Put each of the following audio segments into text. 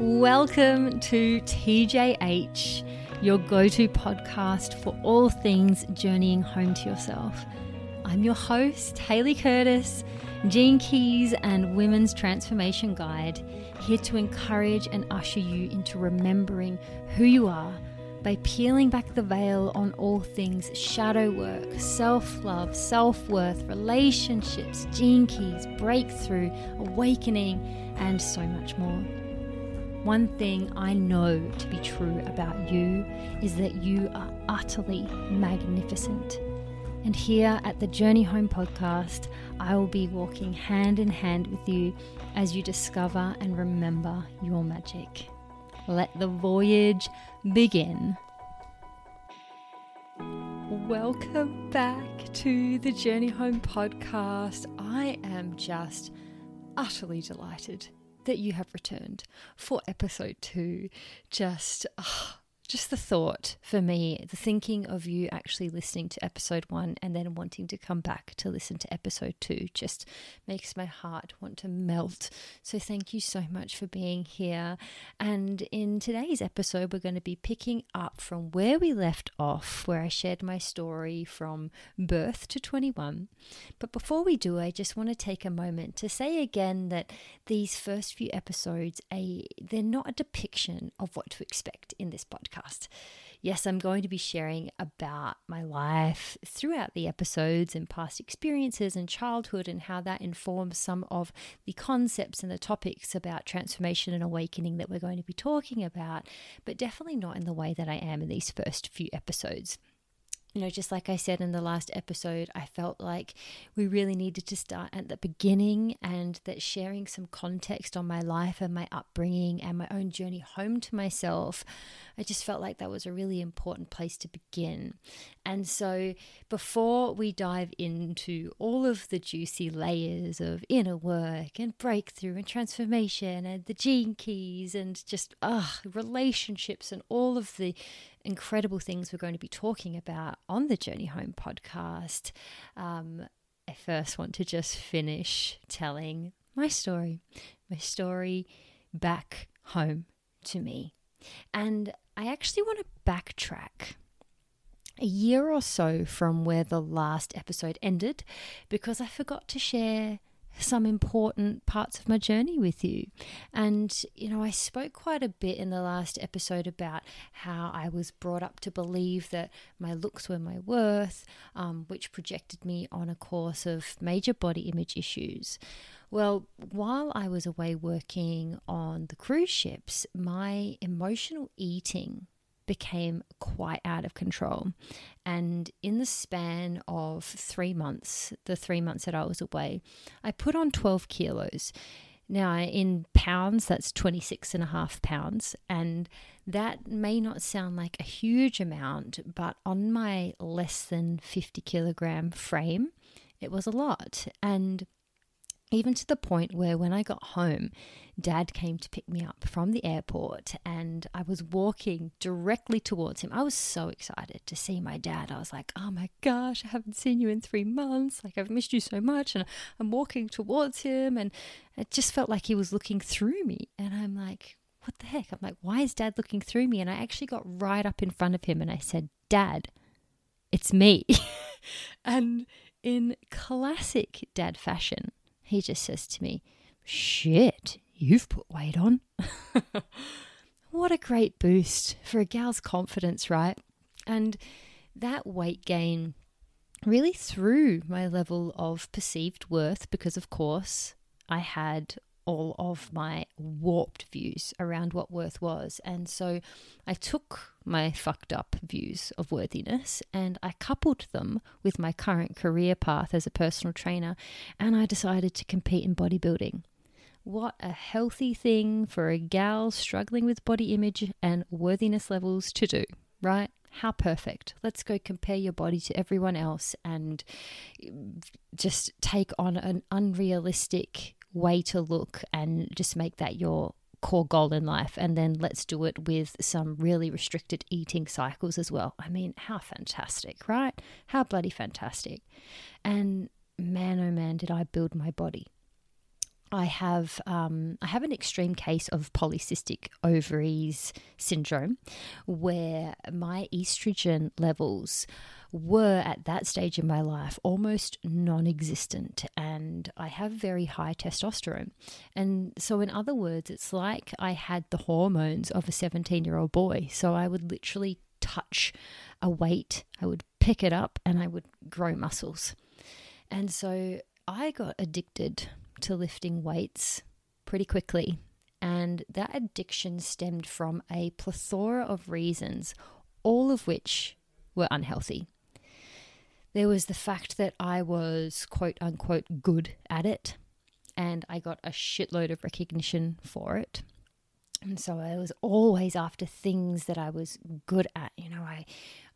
Welcome to TJH, your go to podcast for all things journeying home to yourself. I'm your host, Hayley Curtis, Gene Keys and Women's Transformation Guide, here to encourage and usher you into remembering who you are by peeling back the veil on all things shadow work, self love, self worth, relationships, gene keys, breakthrough, awakening, and so much more. One thing I know to be true about you is that you are utterly magnificent. And here at the Journey Home podcast, I will be walking hand in hand with you as you discover and remember your magic. Let the voyage begin. Welcome back to the Journey Home podcast. I am just utterly delighted that you have returned for episode two. Just, oh, just the thought for me, the thinking of you actually listening to episode one and then wanting to come back to listen to episode two just makes my heart want to melt. So, thank you so much for being here. And in today's episode, we're going to be picking up from where we left off, where I shared my story from birth to 21. But before we do, I just want to take a moment to say again that these first few episodes, a, they're not a depiction of what to expect in this podcast podcast. Yes, I'm going to be sharing about my life throughout the episodes and past experiences and childhood and how that informs some of the concepts and the topics about transformation and awakening that we're going to be talking about, but definitely not in the way that I am in these first few episodes you know, just like I said in the last episode, I felt like we really needed to start at the beginning and that sharing some context on my life and my upbringing and my own journey home to myself, I just felt like that was a really important place to begin. And so, before we dive into all of the juicy layers of inner work and breakthrough and transformation and the gene keys and just, ah, relationships and all of the incredible things we're going to be talking about on the Journey Home podcast, um, I first want to just finish telling my story, my story back home to me. And I actually want to backtrack a year or so from where the last episode ended because I forgot to share some important parts of my journey with you. And, you know, I spoke quite a bit in the last episode about how I was brought up to believe that my looks were my worth, um, which projected me on a course of major body image issues. Well, while I was away working on the cruise ships, my emotional eating became quite out of control. And in the span of three months, the three months that I was away, I put on 12 kilos. Now, in pounds, that's 26 and a half pounds. And that may not sound like a huge amount, but on my less than 50 kilogram frame, it was a lot. And even to the point where when I got home, dad came to pick me up from the airport and I was walking directly towards him. I was so excited to see my dad. I was like, oh my gosh, I haven't seen you in three months. Like, I've missed you so much. And I'm walking towards him and it just felt like he was looking through me. And I'm like, what the heck? I'm like, why is dad looking through me? And I actually got right up in front of him and I said, Dad, it's me. and in classic dad fashion, he just says to me, Shit, you've put weight on. what a great boost for a gal's confidence, right? And that weight gain really threw my level of perceived worth because, of course, I had all of my warped views around what worth was. And so I took my fucked up views of worthiness and I coupled them with my current career path as a personal trainer and I decided to compete in bodybuilding. What a healthy thing for a gal struggling with body image and worthiness levels to do, right? How perfect. Let's go compare your body to everyone else and just take on an unrealistic way to look and just make that your core goal in life. And then let's do it with some really restricted eating cycles as well. I mean, how fantastic, right? How bloody fantastic. And man, oh man, did I build my body. I have um, I have an extreme case of polycystic ovaries syndrome, where my estrogen levels were at that stage in my life almost non-existent, and I have very high testosterone. And so, in other words, it's like I had the hormones of a seventeen-year-old boy. So I would literally touch a weight, I would pick it up, and I would grow muscles. And so I got addicted to lifting weights pretty quickly. And that addiction stemmed from a plethora of reasons, all of which were unhealthy. There was the fact that I was quote unquote good at it, and I got a shitload of recognition for it. And so I was always after things that I was good at. You know, I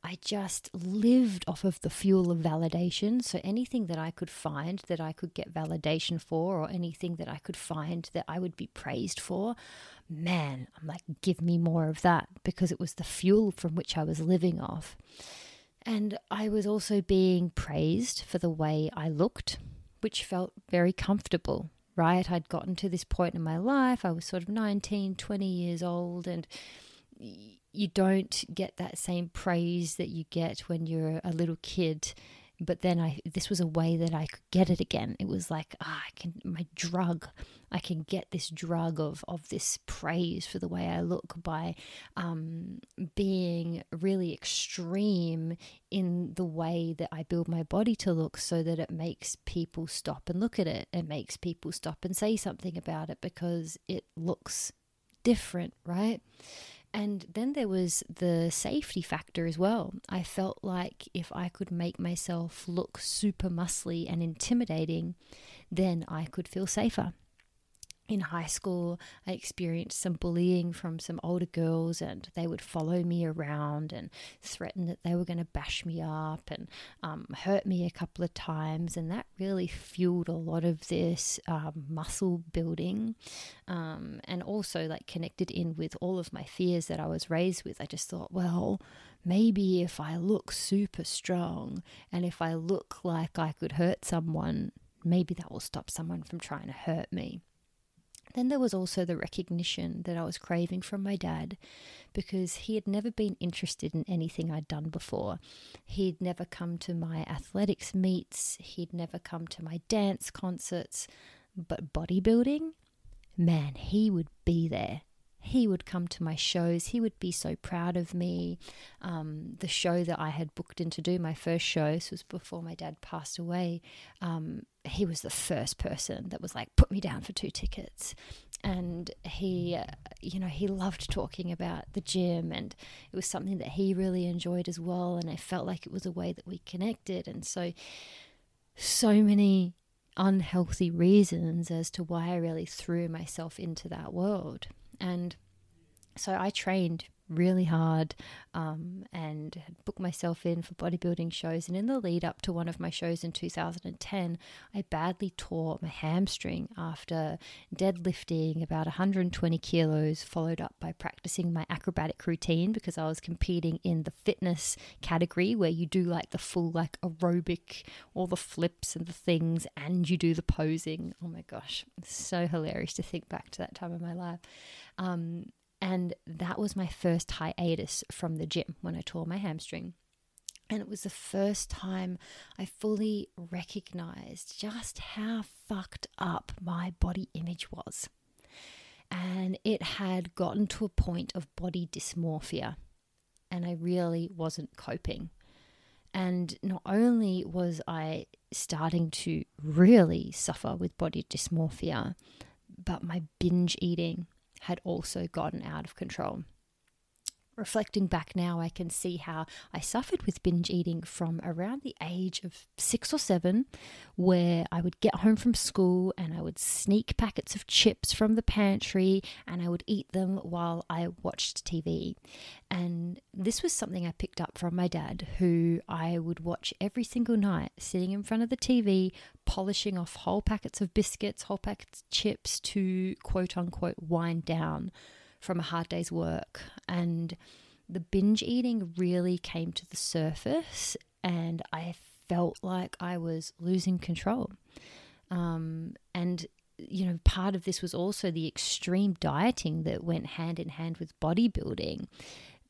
I just lived off of the fuel of validation. So anything that I could find that I could get validation for, or anything that I could find that I would be praised for, man, I'm like, give me more of that because it was the fuel from which I was living off. And I was also being praised for the way I looked, which felt very comfortable, right? I'd gotten to this point in my life. I was sort of 19, 20 years old, and you don't get that same praise that you get when you're a little kid but then I this was a way that I could get it again. It was like ah, I can my drug. I can get this drug of of this praise for the way I look by um, being really extreme in the way that I build my body to look, so that it makes people stop and look at it. It makes people stop and say something about it because it looks different, right? And then there was the safety factor as well. I felt like if I could make myself look super muscly and intimidating, then I could feel safer in high school, I experienced some bullying from some older girls, and they would follow me around and threaten that they were going to bash me up and um, hurt me a couple of times. And that really fueled a lot of this um, muscle building um, and also like connected in with all of my fears that I was raised with. I just thought, well, maybe if I look super strong and if I look like I could hurt someone, maybe that will stop someone from trying to hurt me. Then there was also the recognition that I was craving from my dad because he had never been interested in anything I'd done before. He'd never come to my athletics meets, he'd never come to my dance concerts, but bodybuilding, man, he would be there he would come to my shows. He would be so proud of me. Um, the show that I had booked in to do, my first show, this was before my dad passed away. Um, he was the first person that was like, put me down for two tickets. And he, uh, you know, he loved talking about the gym and it was something that he really enjoyed as well. And I felt like it was a way that we connected. And so, so many unhealthy reasons as to why I really threw myself into that world. And so I trained really hard um, and booked myself in for bodybuilding shows. And in the lead up to one of my shows in 2010, I badly tore my hamstring after deadlifting about 120 kilos, followed up by practicing my acrobatic routine because I was competing in the fitness category where you do like the full like aerobic, all the flips and the things, and you do the posing. Oh my gosh, it's so hilarious to think back to that time of my life. Um, and that was my first hiatus from the gym when I tore my hamstring. And it was the first time I fully recognized just how fucked up my body image was. And it had gotten to a point of body dysmorphia. And I really wasn't coping. And not only was I starting to really suffer with body dysmorphia, but my binge eating had also gotten out of control. Reflecting back now, I can see how I suffered with binge eating from around the age of six or seven, where I would get home from school and I would sneak packets of chips from the pantry and I would eat them while I watched TV. And this was something I picked up from my dad, who I would watch every single night, sitting in front of the TV, polishing off whole packets of biscuits, whole packets of chips to quote unquote wind down from a hard day's work. And the binge eating really came to the surface, and I felt like I was losing control. Um, and you know, part of this was also the extreme dieting that went hand in hand with bodybuilding,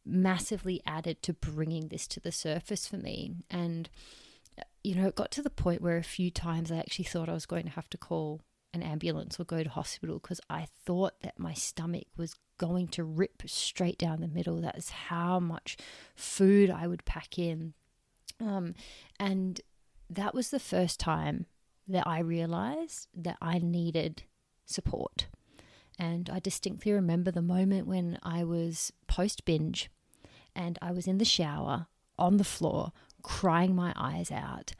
massively added to bringing this to the surface for me. And, you know, it got to the point where a few times I actually thought I was going to have to call an ambulance or go to hospital because I thought that my stomach was going to rip straight down the middle. That's how much food I would pack in. Um, and that was the first time that I realized that I needed support. And I distinctly remember the moment when I was post binge and I was in the shower on the floor, crying my eyes out,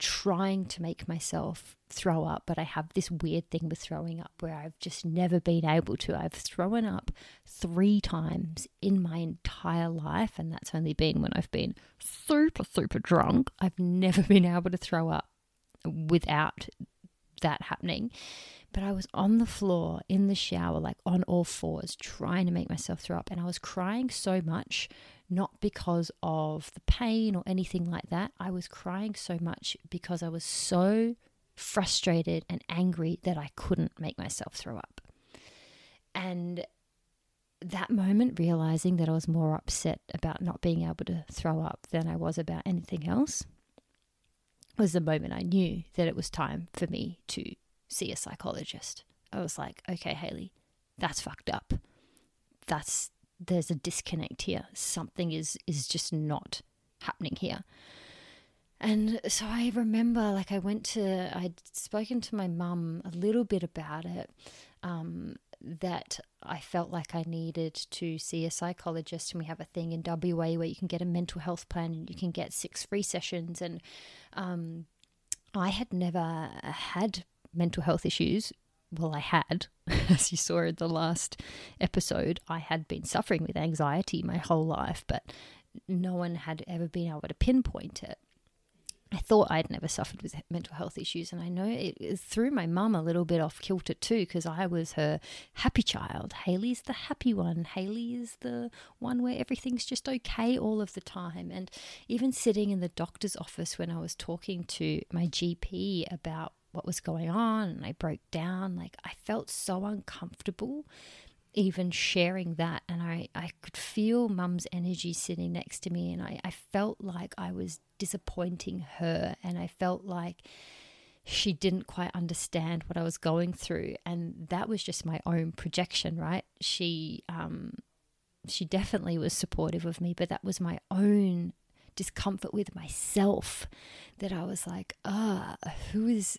trying to make myself throw up. But I have this weird thing with throwing up where I've just never been able to. I've thrown up three times in my entire life, and that's only been when I've been super, super drunk. I've never been able to throw up without that happening. But I was on the floor in the shower, like on all fours, trying to make myself throw up. And I was crying so much, not because of the pain or anything like that. I was crying so much because I was so frustrated and angry that I couldn't make myself throw up. And that moment, realizing that I was more upset about not being able to throw up than I was about anything else, was the moment I knew that it was time for me to see a psychologist. I was like, okay, Hayley, that's fucked up. That's there's a disconnect here. Something is is just not happening here. And so I remember, like, I went to, I'd spoken to my mum a little bit about it. Um, that I felt like I needed to see a psychologist, and we have a thing in WA where you can get a mental health plan and you can get six free sessions. And um, I had never had mental health issues. Well, I had, as you saw in the last episode, I had been suffering with anxiety my whole life, but no one had ever been able to pinpoint it. I thought I'd never suffered with mental health issues, and I know it, threw my mum a little bit off kilter too because I was her happy child. Hayley's the happy one. Hayley is the one where everything's just okay all of the time. And even sitting in the doctor's office when I was talking to my GP about what was going on, and I broke down, like I felt so uncomfortable even sharing that and I, I could feel mum's energy sitting next to me and I, I felt like I was disappointing her and I felt like she didn't quite understand what I was going through and that was just my own projection right? She um she definitely was supportive of me but that was my own discomfort with myself that I was like ah who is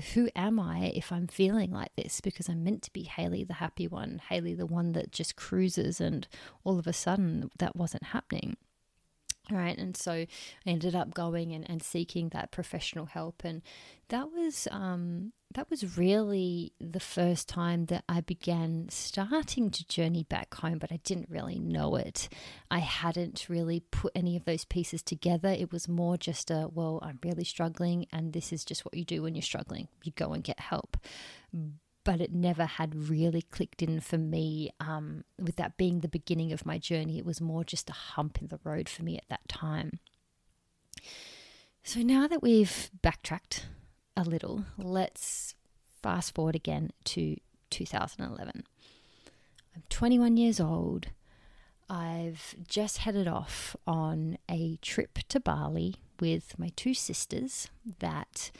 who am I if I'm feeling like this? Because I'm meant to be Hayley, the happy one, Hayley, the one that just cruises, and all of a sudden that wasn't happening. Right, and so I ended up going and, and seeking that professional help, and that was um, that was really the first time that I began starting to journey back home, but I didn't really know it. I hadn't really put any of those pieces together. It was more just a, well, I'm really struggling, and this is just what you do when you're struggling you go and get help. But it never had really clicked in for me. Um, with that being the beginning of my journey, it was more just a hump in the road for me at that time. So now that we've backtracked a little, let's fast forward again to 2011. I'm 21 years old. I've just headed off on a trip to Bali with my two sisters that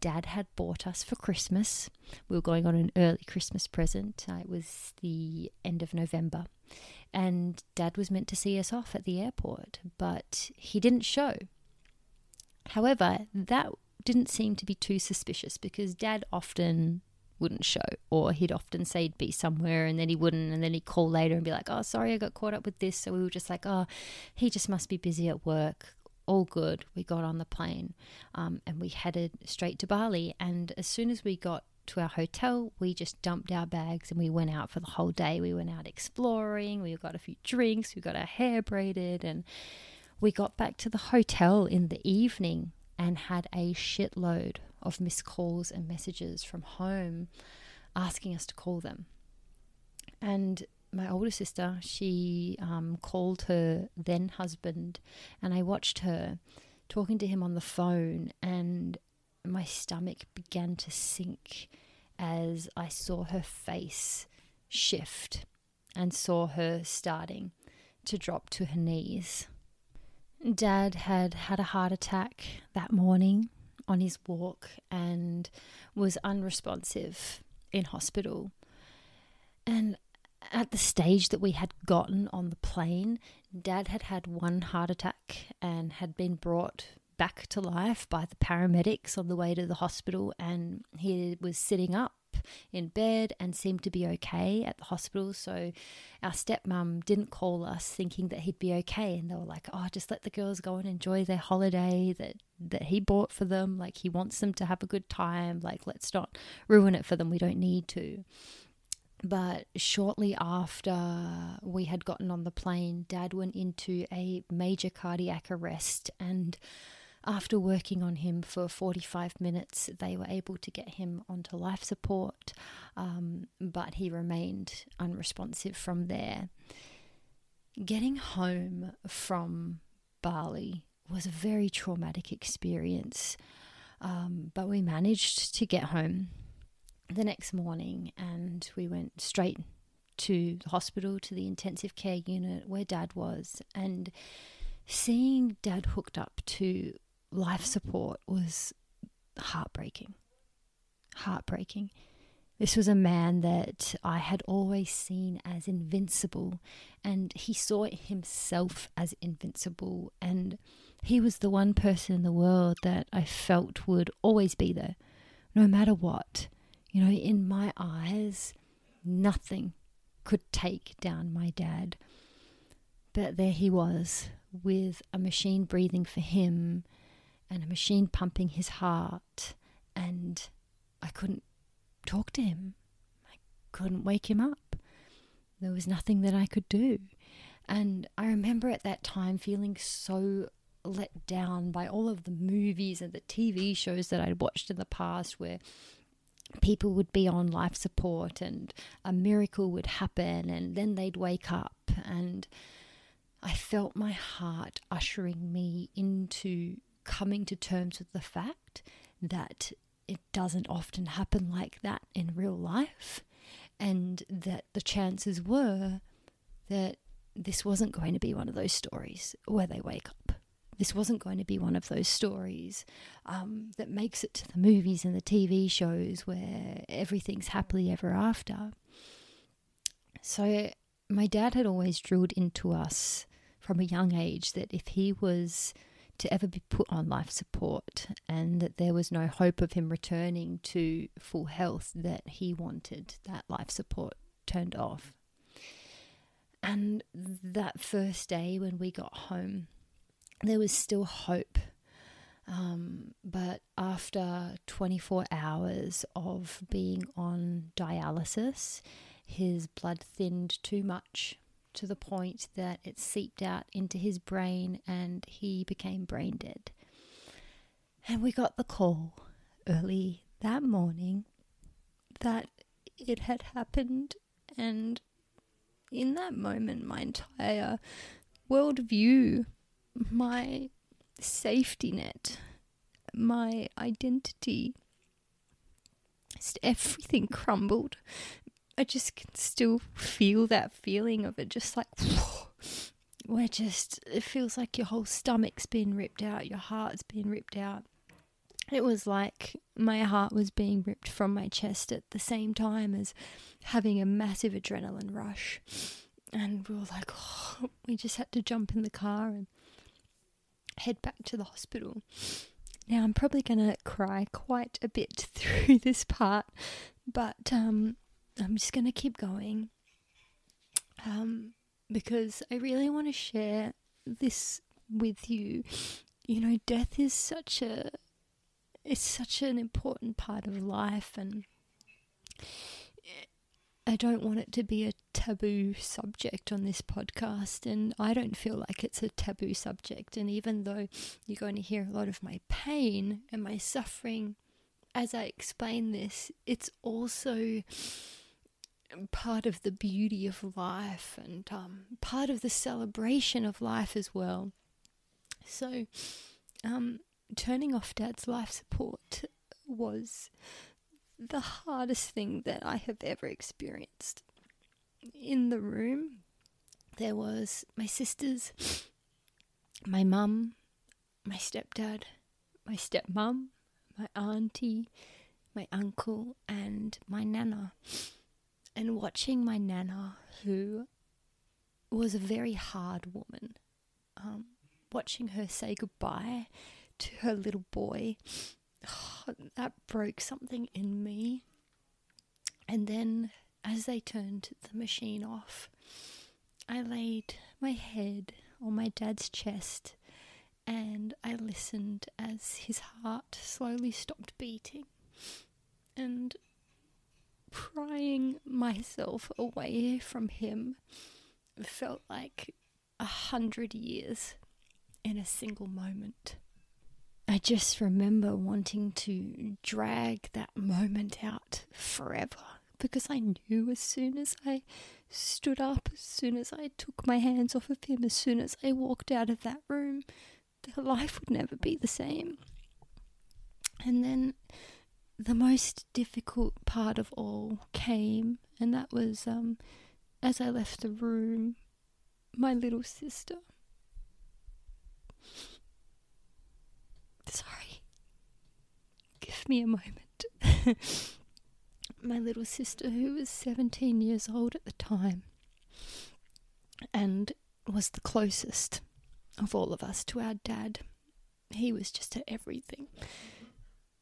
dad had bought us for Christmas. We were going on an early Christmas present. Uh, it was the end of November. And dad was meant to see us off at the airport, but he didn't show. However, that didn't seem to be too suspicious because dad often wouldn't show or he'd often say he'd be somewhere and then he wouldn't and then he'd call later and be like oh sorry i got caught up with this. So we were just like oh he just must be busy at work. All good. We got on the plane um, and we headed straight to bali. And as soon as we got to our hotel we just dumped our bags and we went out for the whole day. We went out exploring. We got a few drinks. We got our hair braided and we got back to the hotel in the evening and had a shitload of missed calls and messages from home asking us to call them. And my older sister, she um, called her then husband, and I watched her talking to him on the phone, and my stomach began to sink. as I saw her face shift and saw her starting to drop to her knees. Dad had had a heart attack that morning on his walk and was unresponsive in hospital. And at the stage that we had gotten on the plane, Dad had had one heart attack and had been brought back to life by the paramedics on the way to the hospital. And he was sitting up in bed and seemed to be okay at the hospital. So our stepmom didn't call us thinking that he'd be okay. And they were like, oh, just let the girls go and enjoy their holiday that, that he bought for them. Like, he wants them to have a good time. Like, let's not ruin it for them. We don't need to. But shortly after we had gotten on the plane, dad went into a major cardiac arrest. And after working on him for 45 minutes, they were able to get him onto life support, um, but he remained unresponsive from there. Getting home from Bali was a very traumatic experience, um, but we managed to get home the next morning and we went straight to the hospital, to the intensive care unit where dad was. And seeing dad hooked up to life support was heartbreaking. Heartbreaking. This was a man that I had always seen as invincible, and he saw himself as invincible. And he was the one person in the world that I felt would always be there, no matter what. You know, in my eyes, nothing could take down my dad. But there he was, with a machine breathing for him and a machine pumping his heart, and I couldn't talk to him. I couldn't wake him up. There was nothing that I could do. And I remember at that time feeling so let down by all of the movies and the TV shows that I'd watched in the past where people would be on life support and a miracle would happen and then they'd wake up and I felt my heart ushering me into coming to terms with the fact that it doesn't often happen like that in real life and that the chances were that this wasn't going to be one of those stories where they wake up this wasn't going to be one of those stories um, that makes it to the movies and the TV shows where everything's happily ever after. So, my dad had always drilled into us from a young age that if he was to ever be put on life support and that there was no hope of him returning to full health, that he wanted that life support turned off. And that first day when we got home, there was still hope. Um, but after 24 hours of being on dialysis, his blood thinned too much to the point that it seeped out into his brain and he became brain dead. And we got the call early that morning that it had happened, and in that moment, my entire worldview my safety net, my identity. Everything crumbled. I just can still feel that feeling of it, just like where just it feels like your whole stomach's been ripped out, your heart's been ripped out. It was like my heart was being ripped from my chest at the same time as having a massive adrenaline rush. And we were like, oh, we just had to jump in the car and head back to the hospital. Now, I'm probably going to cry quite a bit through this part, but um, I'm just going to keep going um, because I really want to share this with you. You know, death is such a it's such an important part of life, and I don't want it to be a taboo subject on this podcast, and I don't feel like it's a taboo subject. And even though you're going to hear a lot of my pain and my suffering as I explain this, it's also part of the beauty of life and um, part of the celebration of life as well. So, um, turning off dad's life support was the hardest thing that I have ever experienced. In the room, there was my sisters, my mum, my stepdad, my stepmom, my auntie, my uncle, and my nana. And watching my nana, who was a very hard woman, um, watching her say goodbye to her little boy, oh, that broke something in me. And then, as they turned the machine off, I laid my head on my dad's chest and I listened as his heart slowly stopped beating and prying myself away from him felt like a hundred years in a single moment. I just remember wanting to drag that moment out forever because I knew as soon as I stood up, as soon as I took my hands off of him, as soon as I walked out of that room, that life would never be the same. And then the most difficult part of all came, and that was um, as I left the room, my little sister. Sorry. Give me a moment. my little sister, who was 17 years old at the time and was the closest of all of us to our dad. He was just at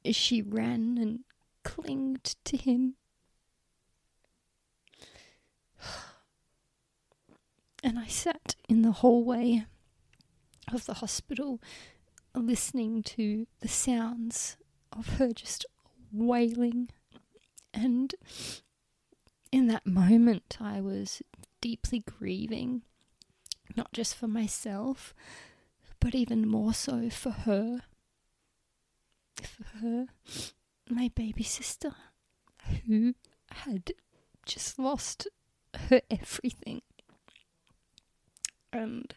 everything. She ran and clinged to him. And I sat in the hallway of the hospital listening to the sounds of her just wailing and in that moment, I was deeply grieving, not just for myself, but even more so for her. For her, my baby sister, who had just lost her everything. And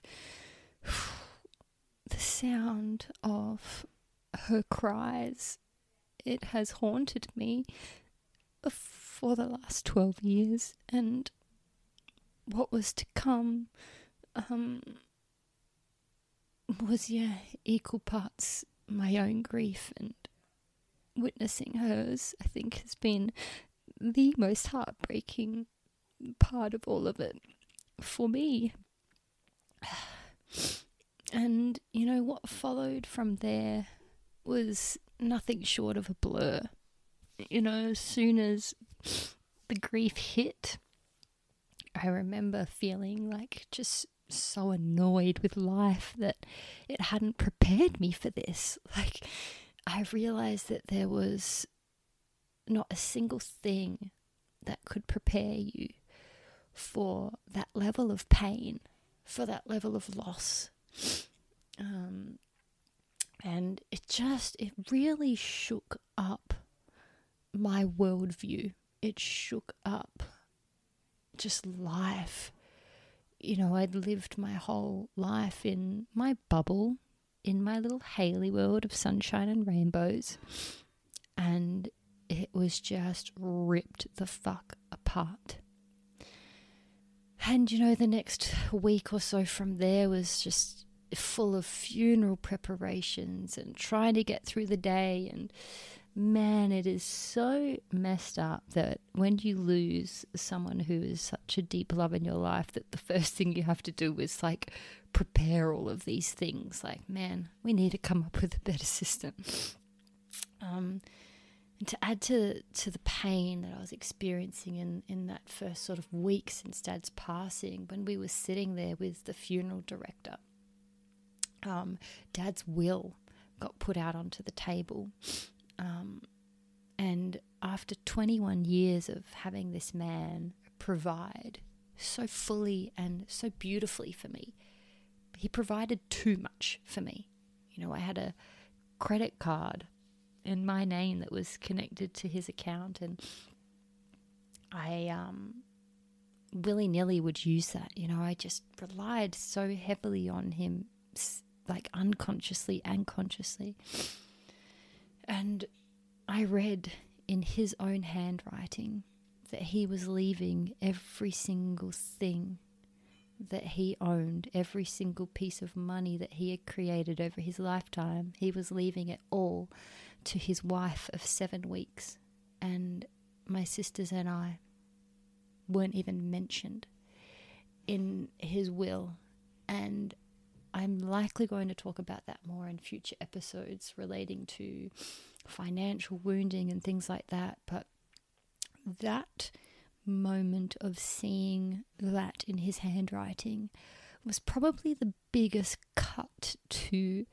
the sound of her cries, it has haunted me for the last 12 years and what was to come um, was, yeah, equal parts my own grief and witnessing hers, I think, has been the most heartbreaking part of all of it for me. And, you know, what followed from there was nothing short of a blur you know, as soon as the grief hit, I remember feeling like just so annoyed with life that it hadn't prepared me for this. Like, I realized that there was not a single thing that could prepare you for that level of pain, for that level of loss. Um, and it just, it really shook up my worldview. It shook up just life. You know, I'd lived my whole life in my bubble, in my little Hayley world of sunshine and rainbows, and it was just ripped the fuck apart. And you know, the next week or so from there was just full of funeral preparations and trying to get through the day and man, it is so messed up that when you lose someone who is such a deep love in your life, that the first thing you have to do is like prepare all of these things. Like, man, we need to come up with a better system. Um, and to add to to the pain that I was experiencing in in that first sort of week since Dad's passing, when we were sitting there with the funeral director, um, Dad's will got put out onto the table um, and after 21 years of having this man provide so fully and so beautifully for me, he provided too much for me. You know, I had a credit card in my name that was connected to his account, and I um, willy nilly would use that. You know, I just relied so heavily on him, like unconsciously and consciously. And I read in his own handwriting that he was leaving every single thing that he owned, every single piece of money that he had created over his lifetime, he was leaving it all to his wife of seven weeks. And my sisters and I weren't even mentioned in his will. And I'm likely going to talk about that more in future episodes relating to financial wounding and things like that. But that moment of seeing that in his handwriting was probably the biggest cut to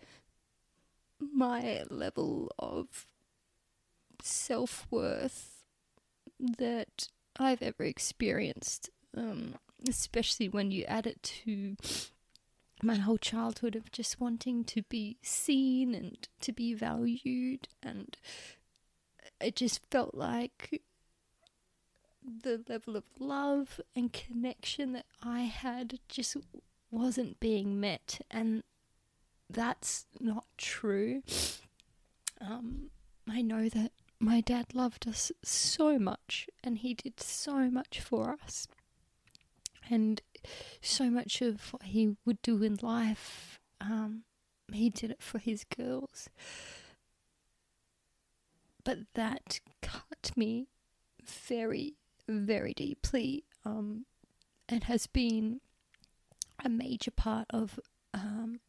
my level of self worth that I've ever experienced, um, especially when you add it to my whole childhood of just wanting to be seen and to be valued, and it just felt like the level of love and connection that I had just wasn't being met, and that's not true. Um, I know that my dad loved us so much, and he did so much for us, and so much of what he would do in life, um, he did it for his girls. But that cut me very very deeply um, and has been a major part of um,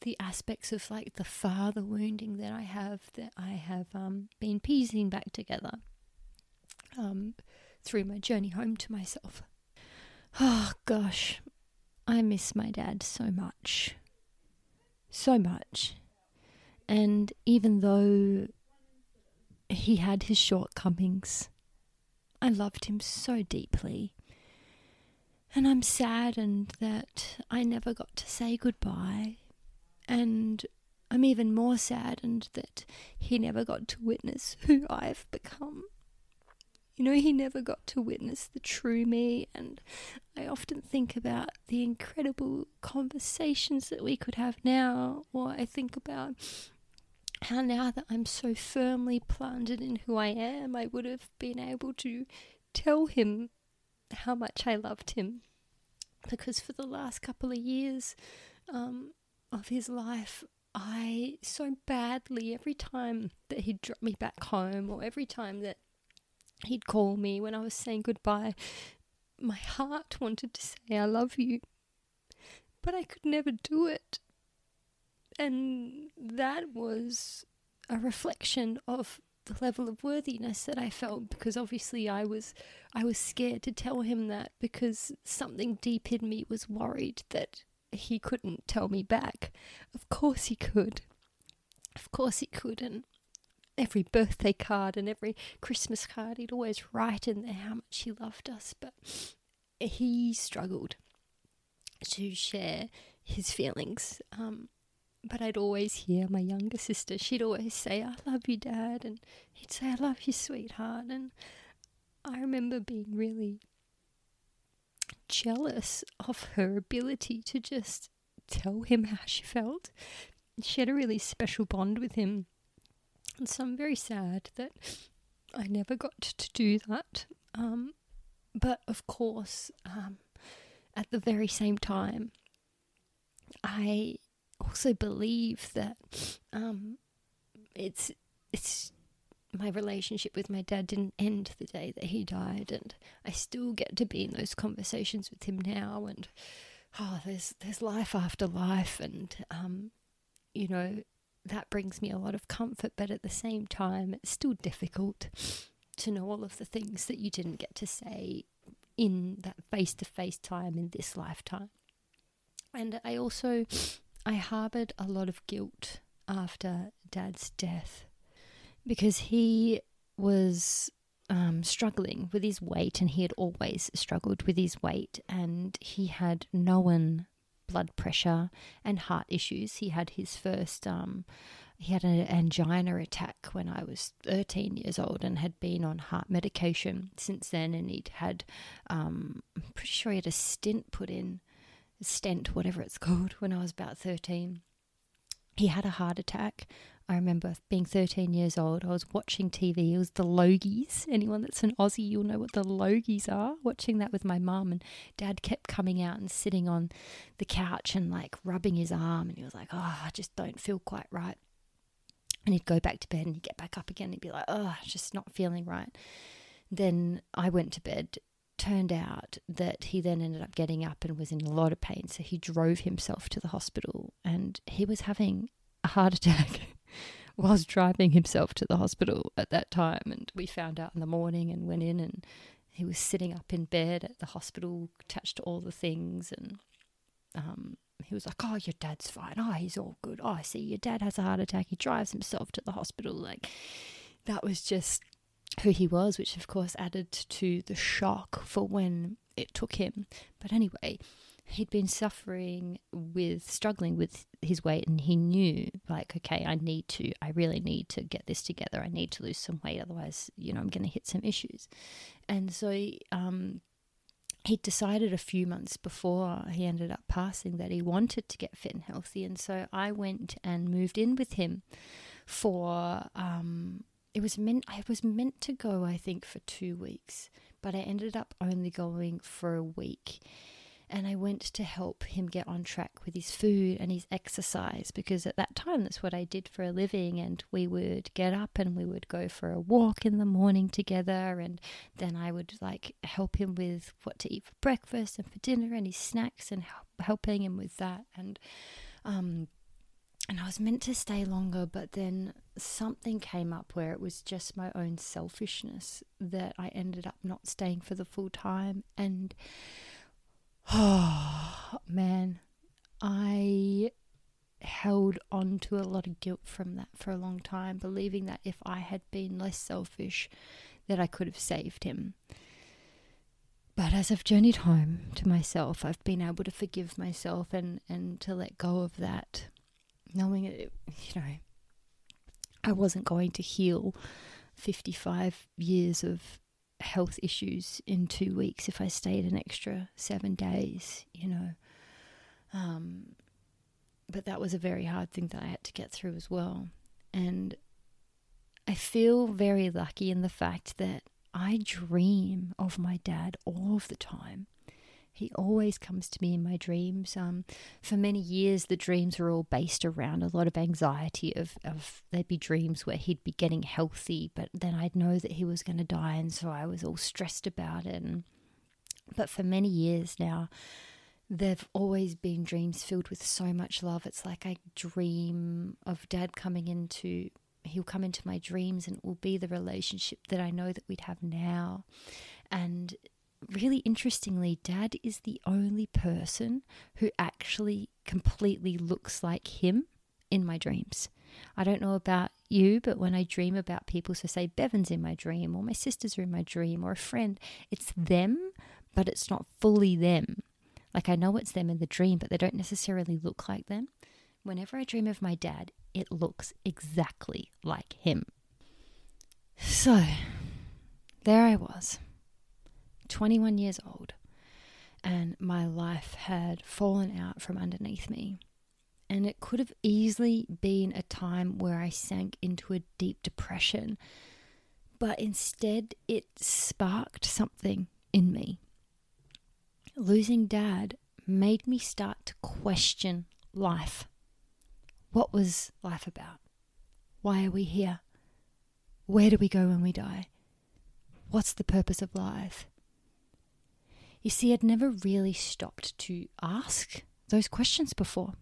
the aspects of like the father wounding that I have that I have um, been piecing back together um, through my journey home to myself. Oh gosh, I miss my dad so much. So much. And even though he had his shortcomings, I loved him so deeply. And I'm saddened that I never got to say goodbye. And I'm even more saddened that he never got to witness who I've become. You know, he never got to witness the true me, and I often think about the incredible conversations that we could have now, or I think about how now that I'm so firmly planted in who I am, I would have been able to tell him how much I loved him. Because for the last couple of years um, of his life, I so badly, every time that he'd drop me back home or every time that he'd call me when I was saying goodbye, my heart wanted to say, I love you. But I could never do it and that was a reflection of the level of worthiness that I felt because obviously I was I was scared to tell him that because something deep in me was worried that he couldn't tell me back. Of course he could. Of course he could and every birthday card and every Christmas card he'd always write in there how much he loved us but he struggled to share his feelings um, but I'd always hear my younger sister, she'd always say, I love you, Dad. And he'd say, I love you, sweetheart. And I remember being really jealous of her ability to just tell him how she felt. She had a really special bond with him. So I'm very sad that I never got to do that. Um, but of course, um, at the very same time, I also believe that um, it's it's my relationship with my dad didn't end the day that he died, and I still get to be in those conversations with him now. And oh, there's there's life after life, and um, you know that brings me a lot of comfort. But at the same time, it's still difficult to know all of the things that you didn't get to say in that face to face time in this lifetime. And I also I harbored a lot of guilt after Dad's death because he was um, struggling with his weight, and he had always struggled with his weight, and he had known blood pressure and heart issues. He had his first, um, he had an angina attack when I was 13 years old and had been on heart medication since then, and he'd had, um, I'm pretty sure he had a stint put in stent, whatever it's called, when I was about 13. He had a heart attack I remember being 13 years old. I was watching TV. It was the Logies. Anyone that's an Aussie, you'll know what the Logies are. Watching that with my mum, and dad kept coming out and sitting on the couch and like rubbing his arm. And he was like, Oh, I just don't feel quite right. And he'd go back to bed and he'd get back up again. And he'd be like, Oh, just not feeling right. Then I went to bed turned out that he then ended up getting up and was in a lot of pain. So he drove himself to the hospital and he was having a heart attack whilst driving himself to the hospital at that time. And we found out in the morning and went in and he was sitting up in bed at the hospital, attached to all the things. And um, he was like, Oh, your dad's fine. Oh, he's all good. Oh, I see your dad has a heart attack. He drives himself to the hospital. Like, that was just who he was, which of course added to the shock for when it took him. But anyway, he'd been suffering with struggling with his weight and he knew like okay i need to i really need to get this together. I need to lose some weight otherwise you know i'm going to hit some issues. And so um, he decided a few months before he ended up passing that he wanted to get fit and healthy. And so i went and moved in with him for um, it was meant I was meant to go I think for 2 weeks but I ended up only going for a week and I went to help him get on track with his food and his exercise because at that time that's what I did for a living. And we would get up and we would go for a walk in the morning together. And then I would like help him with what to eat for breakfast and for dinner and his snacks and helping him with that. And um and I was meant to stay longer, but then something came up where it was just my own selfishness that I ended up not staying for the full time. And oh man, I held on to a lot of guilt from that for a long time, believing that if I had been less selfish, that I could have saved him. But as I've journeyed home to myself, I've been able to forgive myself and, and to let go of that knowing it, you know, I wasn't going to heal 55 years of health issues in two weeks if I stayed an extra seven days, you know. Um, but that was a very hard thing that I had to get through as well. And I feel very lucky in the fact that I dream of my dad all of the time. He always comes to me in my dreams. Um, for many years, the dreams were all based around a lot of anxiety of, of there'd be dreams where he'd be getting healthy, but then I'd know that he was going to die, and so I was all stressed about it. And, but for many years now, they've always been dreams filled with so much love. It's like I dream of dad coming into he'll come into my dreams and it will be the relationship that I know that we'd have now. And really interestingly, dad is the only person who actually completely looks like him in my dreams. I don't know about you, but when I dream about people, so say Bevan's in my dream, or my sisters are in my dream, or a friend, it's them, but it's not fully them. Like I know it's them in the dream, but they don't necessarily look like them. Whenever I dream of my dad, it looks exactly like him. So, there I was 21 years old, and my life had fallen out from underneath me. And it could have easily been a time where I sank into a deep depression, but instead it sparked something in me. Losing dad made me start to question life. What was life about? Why are we here? Where do we go when we die? What's the purpose of life? You see, I'd never really stopped to ask those questions before.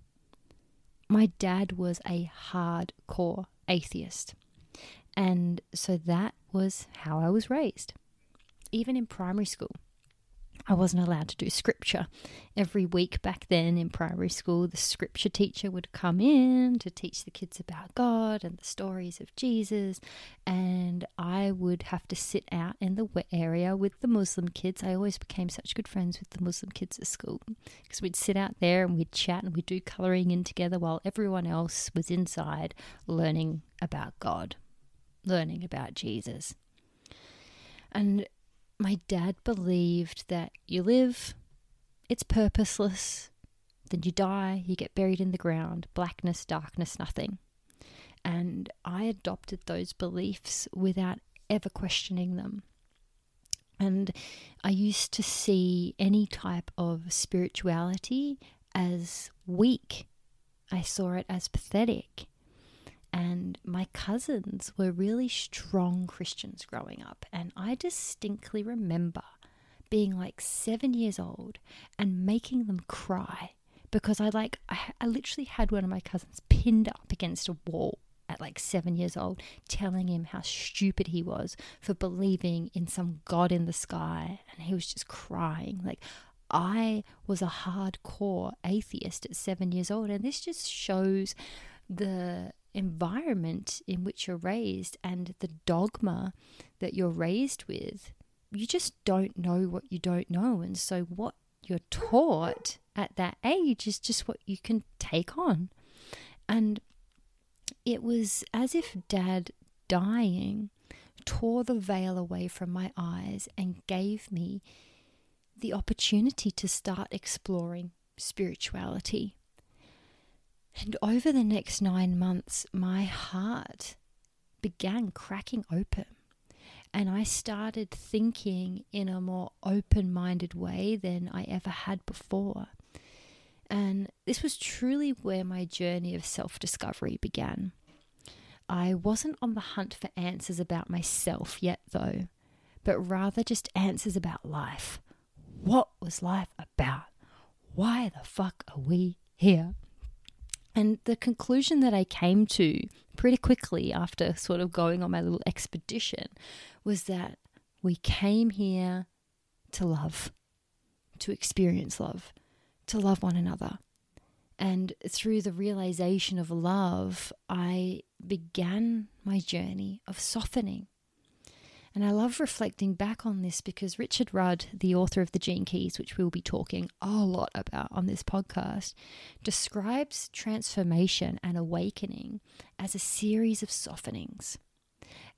My dad was a hardcore atheist, and so that was how I was raised. Even in primary school, I wasn't allowed to do scripture. Every week back then in primary school, the scripture teacher would come in to teach the kids about God and the stories of Jesus, and I would have to sit out in the wet area with the Muslim kids. I always became such good friends with the Muslim kids at school because we'd sit out there and we'd chat and we'd do colouring in together while everyone else was inside learning about God, learning about Jesus. And my dad believed that you live, it's purposeless, then you die, you get buried in the ground, blackness, darkness, nothing. And I adopted those beliefs without ever questioning them. And I used to see any type of spirituality as weak. I saw it as pathetic. And my cousins were really strong Christians growing up. And I distinctly remember being like seven years old and making them cry because I like, I, I literally had one of my cousins pinned up against a wall at like seven years old, telling him how stupid he was for believing in some God in the sky. And he was just crying. Like, I was a hardcore atheist at seven years old. And this just shows the environment in which you're raised and the dogma that you're raised with, you just don't know what you don't know. And so, what you're taught at that age is just what you can take on. And it was as if dad dying tore the veil away from my eyes and gave me the opportunity to start exploring spirituality. And over the next nine months, my heart began cracking open. And I started thinking in a more open minded way than I ever had before. And this was truly where my journey of self discovery began. I wasn't on the hunt for answers about myself yet, though, but rather just answers about life. What was life about? Why the fuck are we here? And the conclusion that I came to pretty quickly after sort of going on my little expedition was that we came here to love, to experience love, to love one another. And through the realization of love, I began my journey of softening and I love reflecting back on this because Richard Rudd, the author of The Gene Keys, which we'll be talking a lot about on this podcast, describes transformation and awakening as a series of softenings.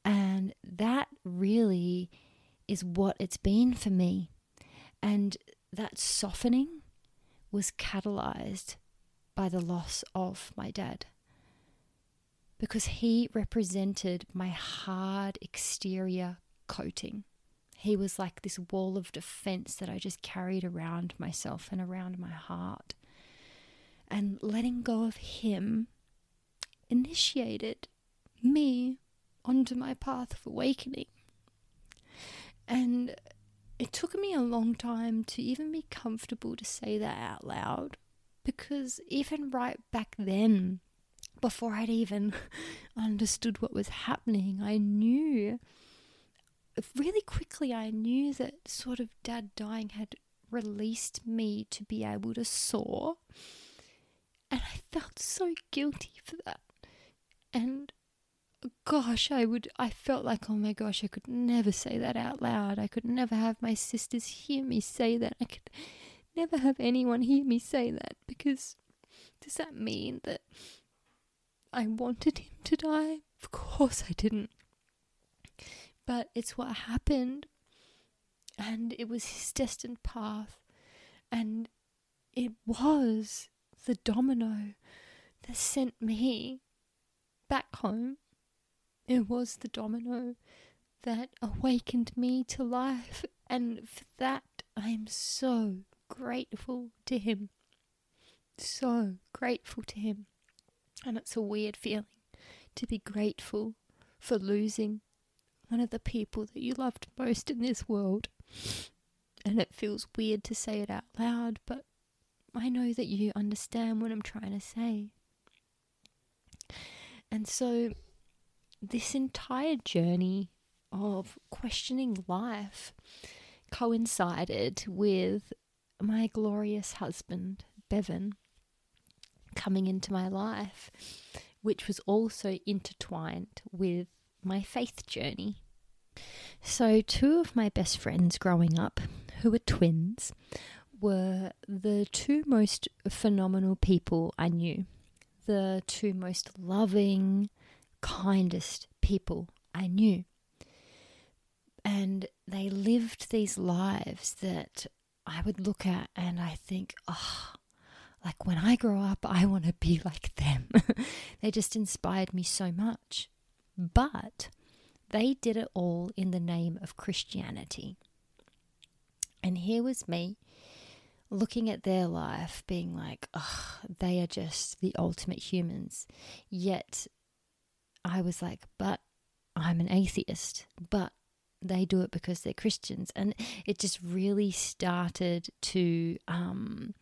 And that really is what it's been for me. And that softening was catalyzed by the loss of my dad because he represented my hard exterior coating. He was like this wall of defense that I just carried around myself and around my heart. And letting go of him initiated me onto my path of awakening. And it took me a long time to even be comfortable to say that out loud because even right back then, before I'd even understood what was happening, I knew really quickly I knew that sort of dad dying had released me to be able to soar. And I felt so guilty for that. And gosh, I would, I felt like, oh my gosh, I could never say that out loud. I could never have my sisters hear me say that. I could never have anyone hear me say that because does that mean that I wanted him to die? Of course I didn't. But it's what happened. And it was his destined path. And it was the domino that sent me back home. It was the domino that awakened me to life. And for that, I am so grateful to him. So grateful to him. And it's a weird feeling to be grateful for losing one of the people that you loved most in this world. And it feels weird to say it out loud, but I know that you understand what I'm trying to say. And so, this entire journey of questioning life coincided with my glorious husband, Bevan, coming into my life, which was also intertwined with my faith journey. So, two of my best friends growing up, who were twins, were the two most phenomenal people I knew, the two most loving, kindest people I knew. And they lived these lives that I would look at and I think, oh, like when I grow up, I want to be like them. they just inspired me so much. But they did it all in the name of Christianity. And here was me looking at their life, being like, oh, they are just the ultimate humans. Yet I was like, but I'm an atheist, but they do it because they're Christians. And it just really started to um,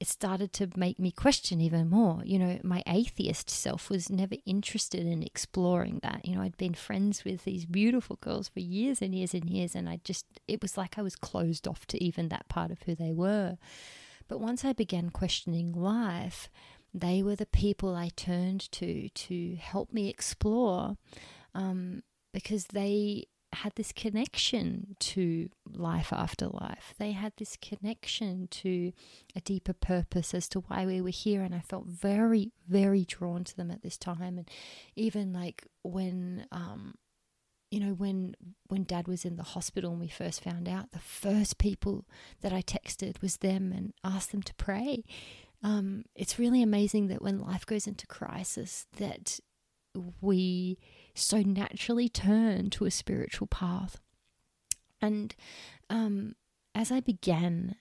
it started to make me question even more. You know, my atheist self was never interested in exploring that. You know, I'd been friends with these beautiful girls for years and years and years, and I just, it was like I was closed off to even that part of who they were. But once I began questioning life, they were the people I turned to to help me explore um, because they had this connection to life after life. They had this connection to a deeper purpose as to why we were here. And I felt very, very drawn to them at this time. And even like when, um, you know, when when Dad was in the hospital and we first found out, the first people that I texted was them and asked them to pray. Um, it's really amazing that when life goes into crisis, that we so naturally turn to a spiritual path. And um, as I began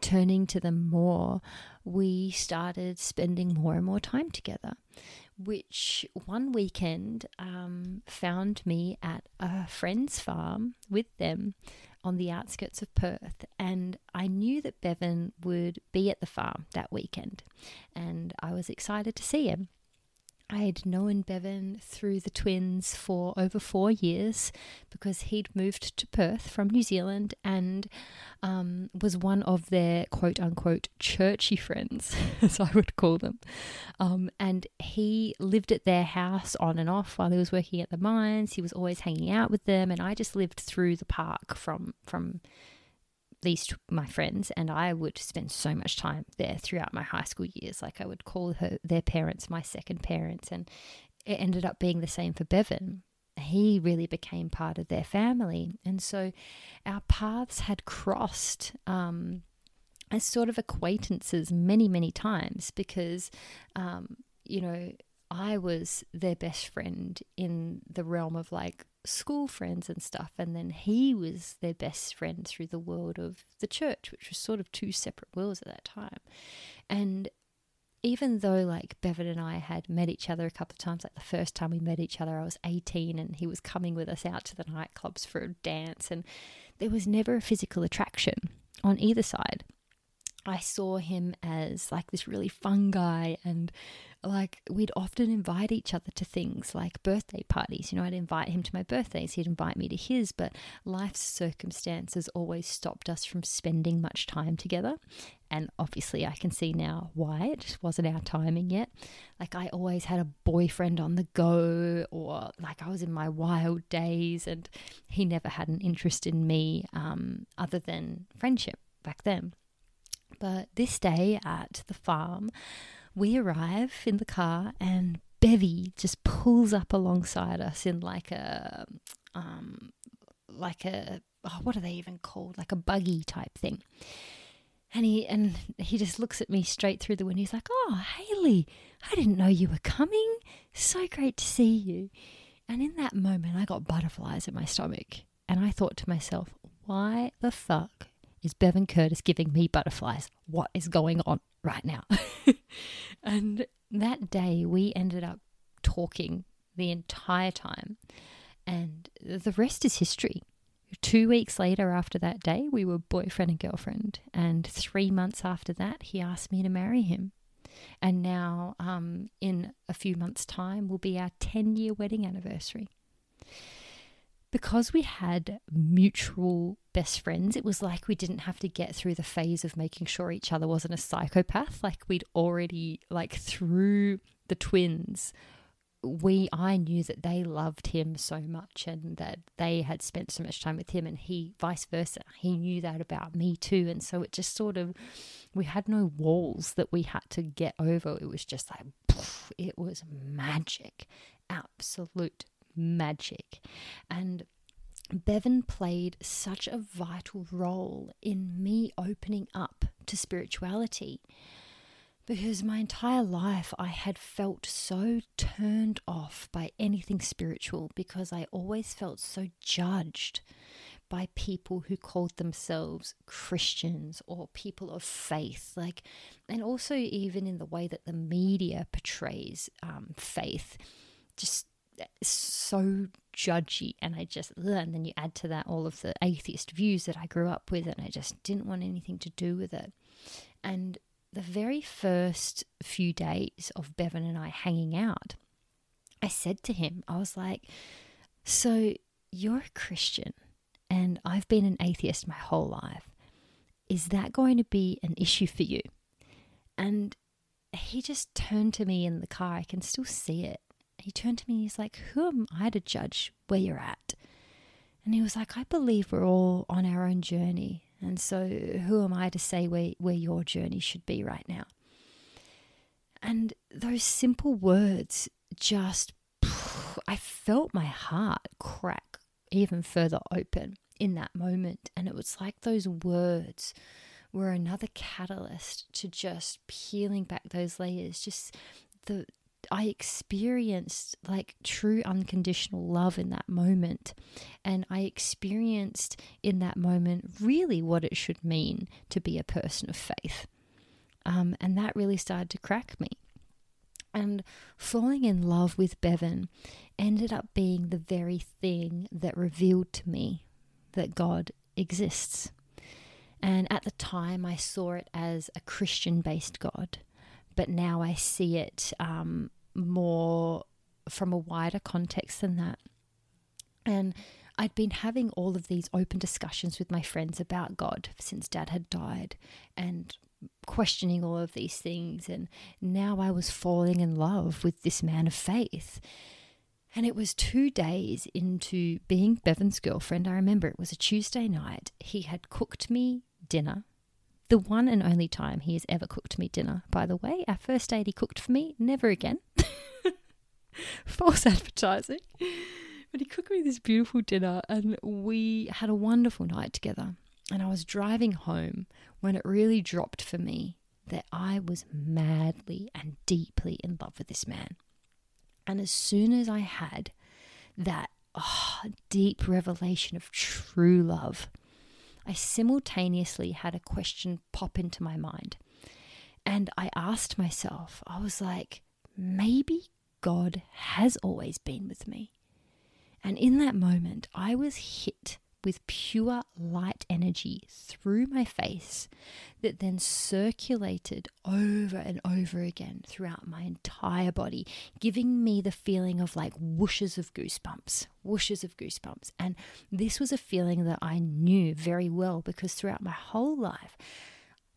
turning to them more, we started spending more and more time together. Which one weekend um, found me at a friend's farm with them on the outskirts of Perth. And I knew that Bevan would be at the farm that weekend. And I was excited to see him. I had known Bevan through the twins for over four years because he'd moved to Perth from New Zealand and um, was one of their quote unquote churchy friends, as I would call them. Um, and he lived at their house on and off while he was working at the mines. He was always hanging out with them, and I just lived through the park from from these my friends and I would spend so much time there throughout my high school years. Like I would call her their parents my second parents, and it ended up being the same for Bevan. He really became part of their family, and so our paths had crossed. Um, as sort of acquaintances many, many times because, um, you know, I was their best friend in the realm of like school friends and stuff. And then he was their best friend through the world of the church, which was sort of two separate worlds at that time. And even though like Bevan and I had met each other a couple of times, like the first time we met each other, I was 18 and he was coming with us out to the nightclubs for a dance, and there was never a physical attraction on either side. I saw him as like this really fun guy and like we'd often invite each other to things like birthday parties. You know, I'd invite him to my birthdays, he'd invite me to his, but life's circumstances always stopped us from spending much time together. And obviously, I can see now why it just wasn't our timing yet. Like, I always had a boyfriend on the go, or like I was in my wild days, and he never had an interest in me um, other than friendship back then. But this day at the farm, we arrive in the car and Bevy just pulls up alongside us in like a, um, like a, oh, what are they even called? Like a buggy type thing. And he and he just looks at me straight through the window. He's like, "Oh, Hayley, I didn't know you were coming. So great to see you." And in that moment, I got butterflies in my stomach, and I thought to myself, "Why the fuck is Bevan Curtis giving me butterflies? What is going on right now? and that day, we ended up talking the entire time, and the rest is history. Two weeks later, after that day, we were boyfriend and girlfriend. And three months after that, he asked me to marry him. And now, um, in a few months' time, will be our 10 year wedding anniversary because we had mutual best friends, it was like we didn't have to get through the phase of making sure each other wasn't a psychopath. Like we'd already, like through the twins, we I knew that they loved him so much and that they had spent so much time with him and he vice versa. He knew that about me too. And so it just sort of we had no walls that we had to get over. It was just like poof, it was magic. Absolute magic. And Bevan played such a vital role in me opening up to spirituality. because my entire life I had felt so turned off by anything spiritual because I always felt so judged by people who called themselves Christians or people of faith, like, and also even in the way that the media portrays um, faith, just so judgy. And I just, and then you add to that all of the atheist views that I grew up with, and I just didn't want anything to do with it. And the very first few days of Bevan and I hanging out, I said to him, I was like, So you're a Christian and I've been an atheist my whole life. Is that going to be an issue for you? And he just turned to me in the car. I can still see it. He turned to me and he's like, Who am I to judge where you're at? And he was like, I believe we're all on our own journey. And so, who am I to say where, where your journey should be right now? And those simple words just, I felt my heart crack even further open in that moment. And it was like those words were another catalyst to just peeling back those layers, just the I experienced like true unconditional love in that moment. And I experienced in that moment really what it should mean to be a person of faith. Um, and that really started to crack me. And falling in love with Bevan ended up being the very thing that revealed to me that God exists. And at the time, I saw it as a Christian based God but now I see it um, more from a wider context than that. And I'd been having all of these open discussions with my friends about God since dad had died and questioning all of these things. And now I was falling in love with this man of faith. And it was two days into being Bevan's girlfriend. I remember it was a Tuesday night. He had cooked me dinner the one and only time he has ever cooked me dinner, by the way. Our first date he cooked for me, never again. False advertising. But he cooked me this beautiful dinner and we had a wonderful night together. And I was driving home when it really dropped for me that I was madly and deeply in love with this man. And as soon as I had that oh, deep revelation of true love, I simultaneously had a question pop into my mind. And I asked myself, I was like, maybe God has always been with me. And in that moment, I was hit with pure light energy through my face that then circulated over and over again throughout my entire body, giving me the feeling of like whooshes of goosebumps, whooshes of goosebumps. And this was a feeling that I knew very well because throughout my whole life,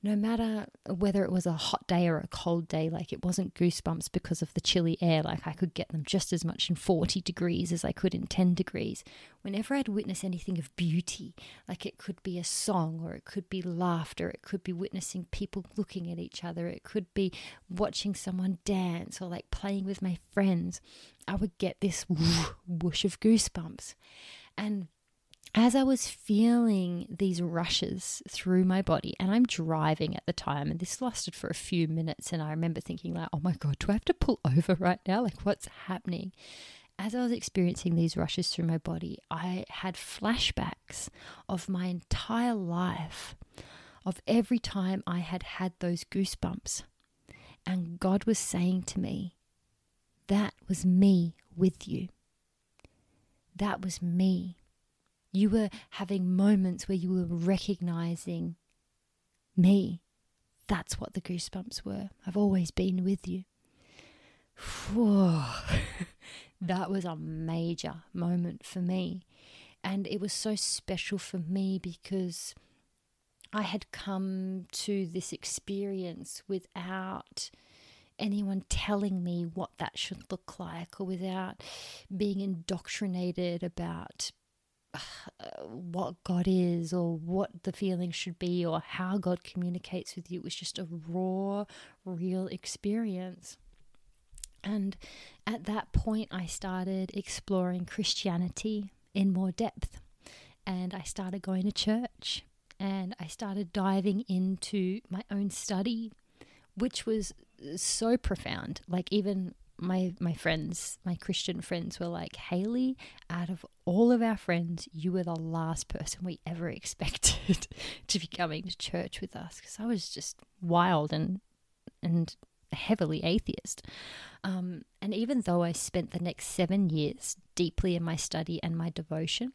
no matter whether it was a hot day or a cold day, like it wasn't goosebumps because of the chilly air, like I could get them just as much in 40 degrees as I could in 10 degrees. Whenever I'd witness anything of beauty, like it could be a song or it could be laughter, it could be witnessing people looking at each other, it could be watching someone dance or like playing with my friends, I would get this whoosh of goosebumps. And as I was feeling these rushes through my body, and I'm driving at the time, and this lasted for a few minutes, and I remember thinking, like, oh my God, do I have to pull over right now? Like, what's happening? As I was experiencing these rushes through my body, I had flashbacks of my entire life, of every time I had had those goosebumps. And God was saying to me, that was me with you. That was me you were having moments where you were recognizing me. That's what the goosebumps were. I've always been with you. That was a major moment for me. And it was so special for me because I had come to this experience without anyone telling me what that should look like or without being indoctrinated about what God is or what the feeling should be or how God communicates with you. It was just a raw, real experience. And at that point, I started exploring Christianity in more depth. And I started going to church and I started diving into my own study which was so profound. Like even my my friends, my Christian friends were like, "Hayley, out of all of our friends, you were the last person we ever expected to be coming to church with us." Because I was just wild and and heavily atheist. Um, and even though I spent the next seven years deeply in my study and my devotion,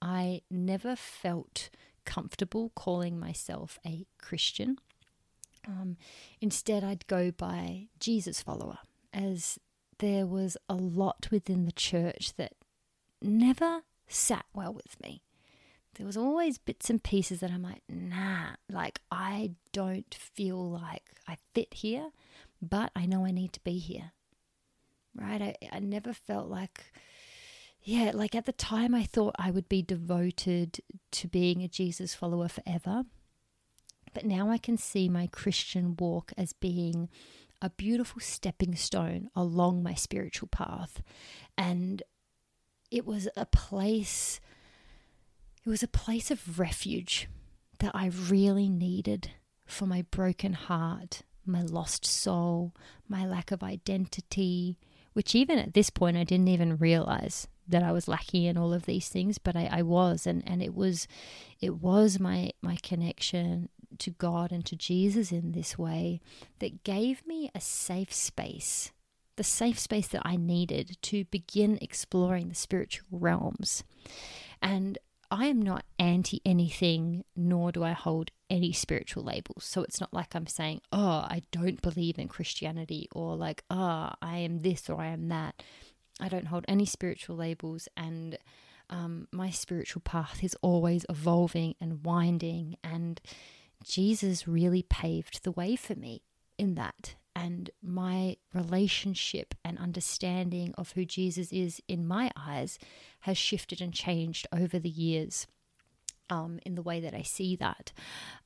I never felt comfortable calling myself a Christian. Um, instead, I'd go by Jesus follower, as there was a lot within the church that never sat well with me. There was always bits and pieces that I'm like, nah, like I don't feel like I fit here, but I know I need to be here. Right? I, I never felt like yeah, like at the time, I thought I would be devoted to being a Jesus follower forever. But now I can see my Christian walk as being a beautiful stepping stone along my spiritual path. And it was a place, it was a place of refuge that I really needed for my broken heart, my lost soul, my lack of identity, which even at this point I didn't even realize that I was lacking in all of these things, but I, I was, and, and it was, it was my my connection to God and to Jesus in this way that gave me a safe space, the safe space that I needed to begin exploring the spiritual realms. And I am not anti anything, nor do I hold any spiritual labels. So it's not like I'm saying, oh, I don't believe in Christianity, or like, oh, I am this or I am that. I don't hold any spiritual labels, and um, my spiritual path is always evolving and winding. And Jesus really paved the way for me in that. And my relationship and understanding of who Jesus is in my eyes has shifted and changed over the years. Um, in the way that I see that.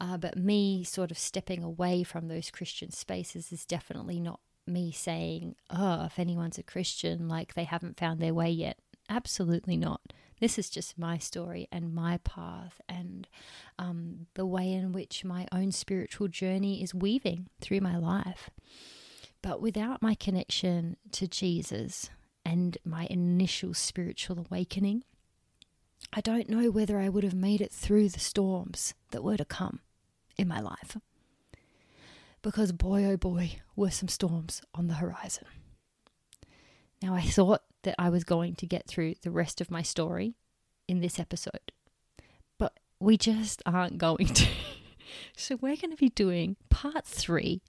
Uh, but me sort of stepping away from those Christian spaces is definitely not me saying, oh, if anyone's a Christian, like they haven't found their way yet. Absolutely not. This is just my story and my path and um, the way in which my own spiritual journey is weaving through my life. But without my connection to Jesus and my initial spiritual awakening, I don't know whether I would have made it through the storms that were to come in my life because boy oh boy were some storms on the horizon. Now, I thought that I was going to get through the rest of my story in this episode, but we just aren't going to. so, we're going to be doing part three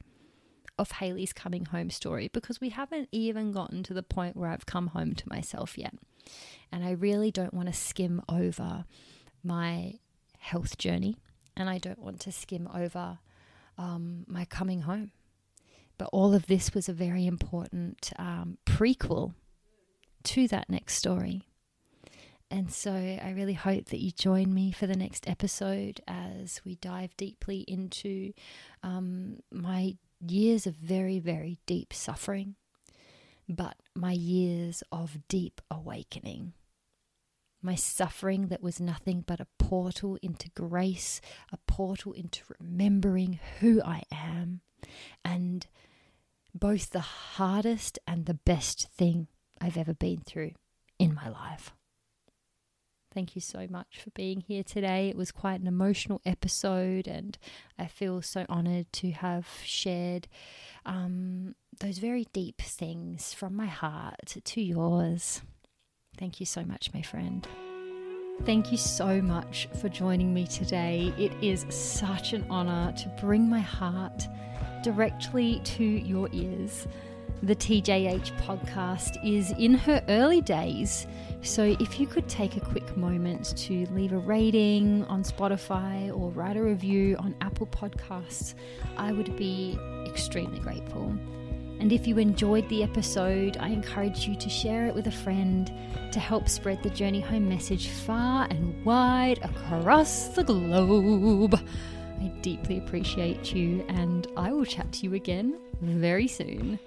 of Hayley's coming home story because we haven't even gotten to the point where I've come home to myself yet. And I really don't want to skim over my health journey and I don't want to skim over um, my coming home. But all of this was a very important um, prequel to that next story. And so I really hope that you join me for the next episode as we dive deeply into um, my years of very, very deep suffering, but my years of deep awakening my suffering that was nothing but a portal into grace, a portal into remembering who I am, and both the hardest and the best thing I've ever been through in my life. Thank you so much for being here today. It was quite an emotional episode, and I feel so honored to have shared um, those very deep things from my heart to yours. Thank you so much, my friend. Thank you so much for joining me today. It is such an honor to bring my heart directly to your ears. The TJH podcast is in her early days, so if you could take a quick moment to leave a rating on Spotify or write a review on Apple Podcasts, I would be extremely grateful. And if you enjoyed the episode, I encourage you to share it with a friend to help spread the Journey Home message far and wide across the globe. I deeply appreciate you, and I will chat to you again very soon.